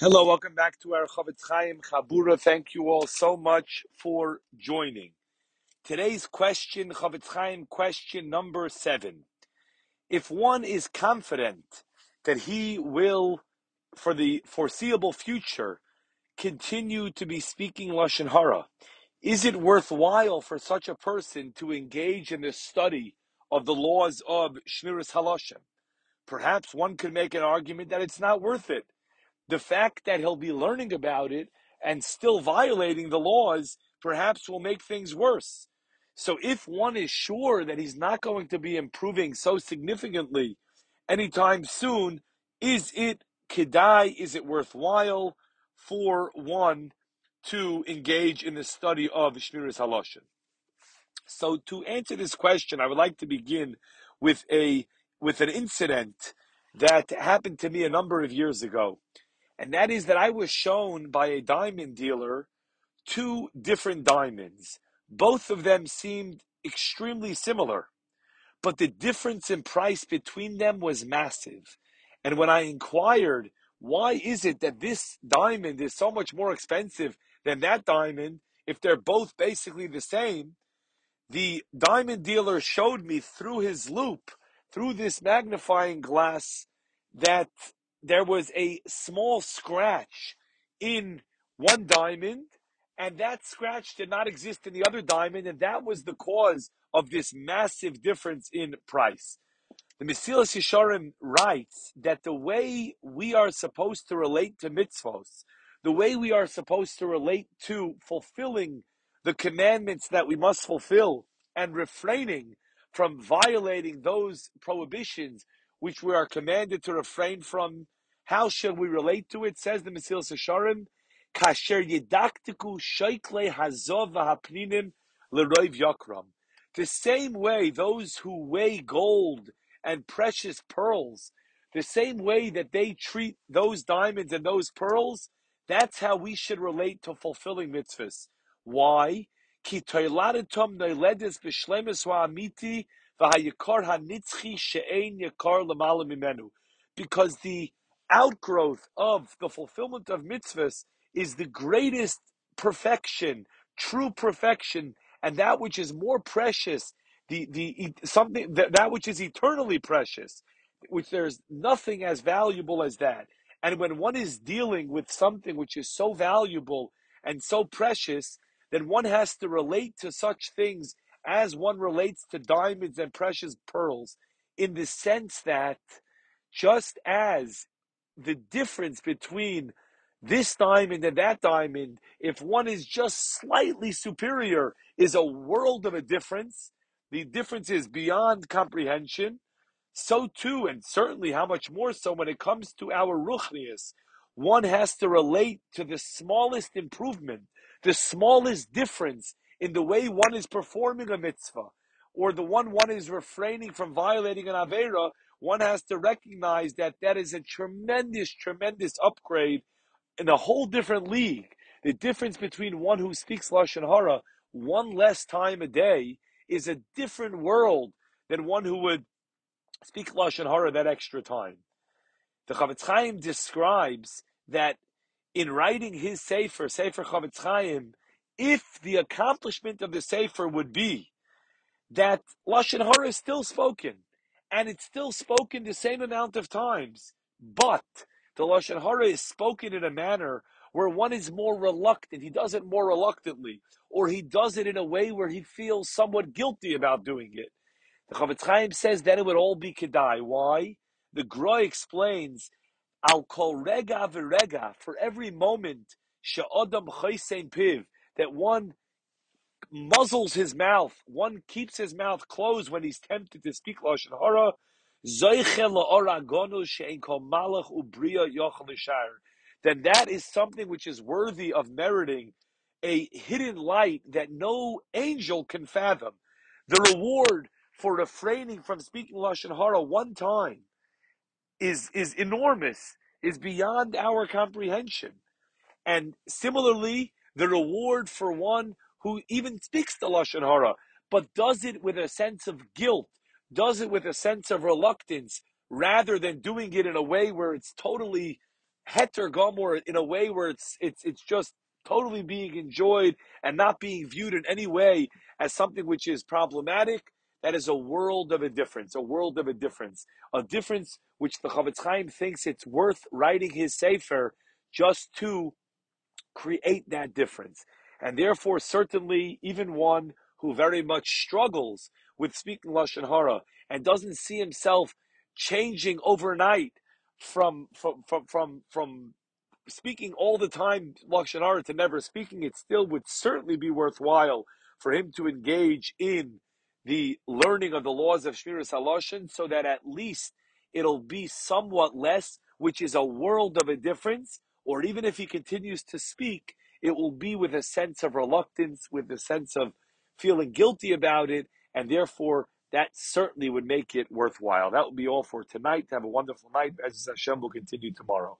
Hello, welcome back to our Chofetz Chaim Chabura. Thank you all so much for joining. Today's question, Chofetz Chaim, question number seven. If one is confident that he will, for the foreseeable future, continue to be speaking Lashon Hara, is it worthwhile for such a person to engage in the study of the laws of Shmiras Haloshon? Perhaps one could make an argument that it's not worth it the fact that he'll be learning about it and still violating the laws perhaps will make things worse. So if one is sure that he's not going to be improving so significantly anytime soon, is it kedai, is it worthwhile for one to engage in the study of Shmiras Haloshin? So to answer this question, I would like to begin with a with an incident that happened to me a number of years ago and that is that I was shown by a diamond dealer two different diamonds. Both of them seemed extremely similar, but the difference in price between them was massive. And when I inquired, why is it that this diamond is so much more expensive than that diamond if they're both basically the same? The diamond dealer showed me through his loupe, through this magnifying glass, that there was a small scratch in one diamond, and that scratch did not exist in the other diamond, and that was the cause of this massive difference in price. The Mesilas Yesharim writes that the way we are supposed to relate to mitzvos, the way we are supposed to relate to fulfilling the commandments that we must fulfill and refraining from violating those prohibitions which we are commanded to refrain from. How shall we relate to it? Says the Mesilas Yesharim, Kasher yidaktiku sheikle hazov v'hapninim l'roiv yakram. The same way those who weigh gold and precious pearls, the same way that they treat those diamonds and those pearls, that's how we should relate to fulfilling mitzvahs. Why? Ki toiladatum noiledes b'shlemis v'amiti Because the outgrowth of the fulfillment of mitzvahs is the greatest perfection, true perfection, and that which is more precious, the, the something that, that which is eternally precious, which there's nothing as valuable as that. And when one is dealing with something which is so valuable and so precious, then one has to relate to such things as one relates to diamonds and precious pearls, in the sense that just as the difference between this diamond and that diamond, if one is just slightly superior, is a world of a difference. The difference is beyond comprehension. So too, and certainly how much more so when it comes to our ruchnius, one has to relate to the smallest improvement, the smallest difference in the way one is performing a mitzvah, or the one one is refraining from violating an avera, one has to recognize that that is a tremendous, tremendous upgrade in a whole different league. The difference between one who speaks Lashon Hara one less time a day is a different world than one who would speak Lashon Hara that extra time. The Chofetz Chaim describes that in writing his Sefer, Sefer Chofetz Chaim, if the accomplishment of the Sefer would be that Lashon Hara is still spoken, and it's still spoken the same amount of times, but the Lashon Hara is spoken in a manner where one is more reluctant. He does it more reluctantly, or he does it in a way where he feels somewhat guilty about doing it. The Chofetz Chaim says then it would all be kedai. Why? The Gra explains, Al kol rega v'rega, for every moment, she'odam chaysein piv, that one muzzles his mouth, one keeps his mouth closed when he's tempted to speak Lashon Hara, then that is something which is worthy of meriting a hidden light that no angel can fathom. The reward for refraining from speaking Lashon Hara one time is, is enormous, is beyond our comprehension. And similarly, the reward for one who even speaks the Lashon Hara, but does it with a sense of guilt, does it with a sense of reluctance, rather than doing it in a way where it's totally heter gomor in a way where it's it's it's just totally being enjoyed and not being viewed in any way as something which is problematic. That is a world of a difference, a world of a difference, a difference which the Chofetz Chaim thinks it's worth writing his sefer just to create that difference. And therefore, certainly, even one who very much struggles with speaking Lashon Hara and doesn't see himself changing overnight from from from from, from speaking all the time Lashon Hara to never speaking, it still would certainly be worthwhile for him to engage in the learning of the laws of Shmiras Haloshin so that at least it'll be somewhat less, which is a world of a difference, or even if he continues to speak, it will be with a sense of reluctance, with a sense of feeling guilty about it, and therefore that certainly would make it worthwhile. That would be all for tonight. Have a wonderful night. As Hashem will continue tomorrow.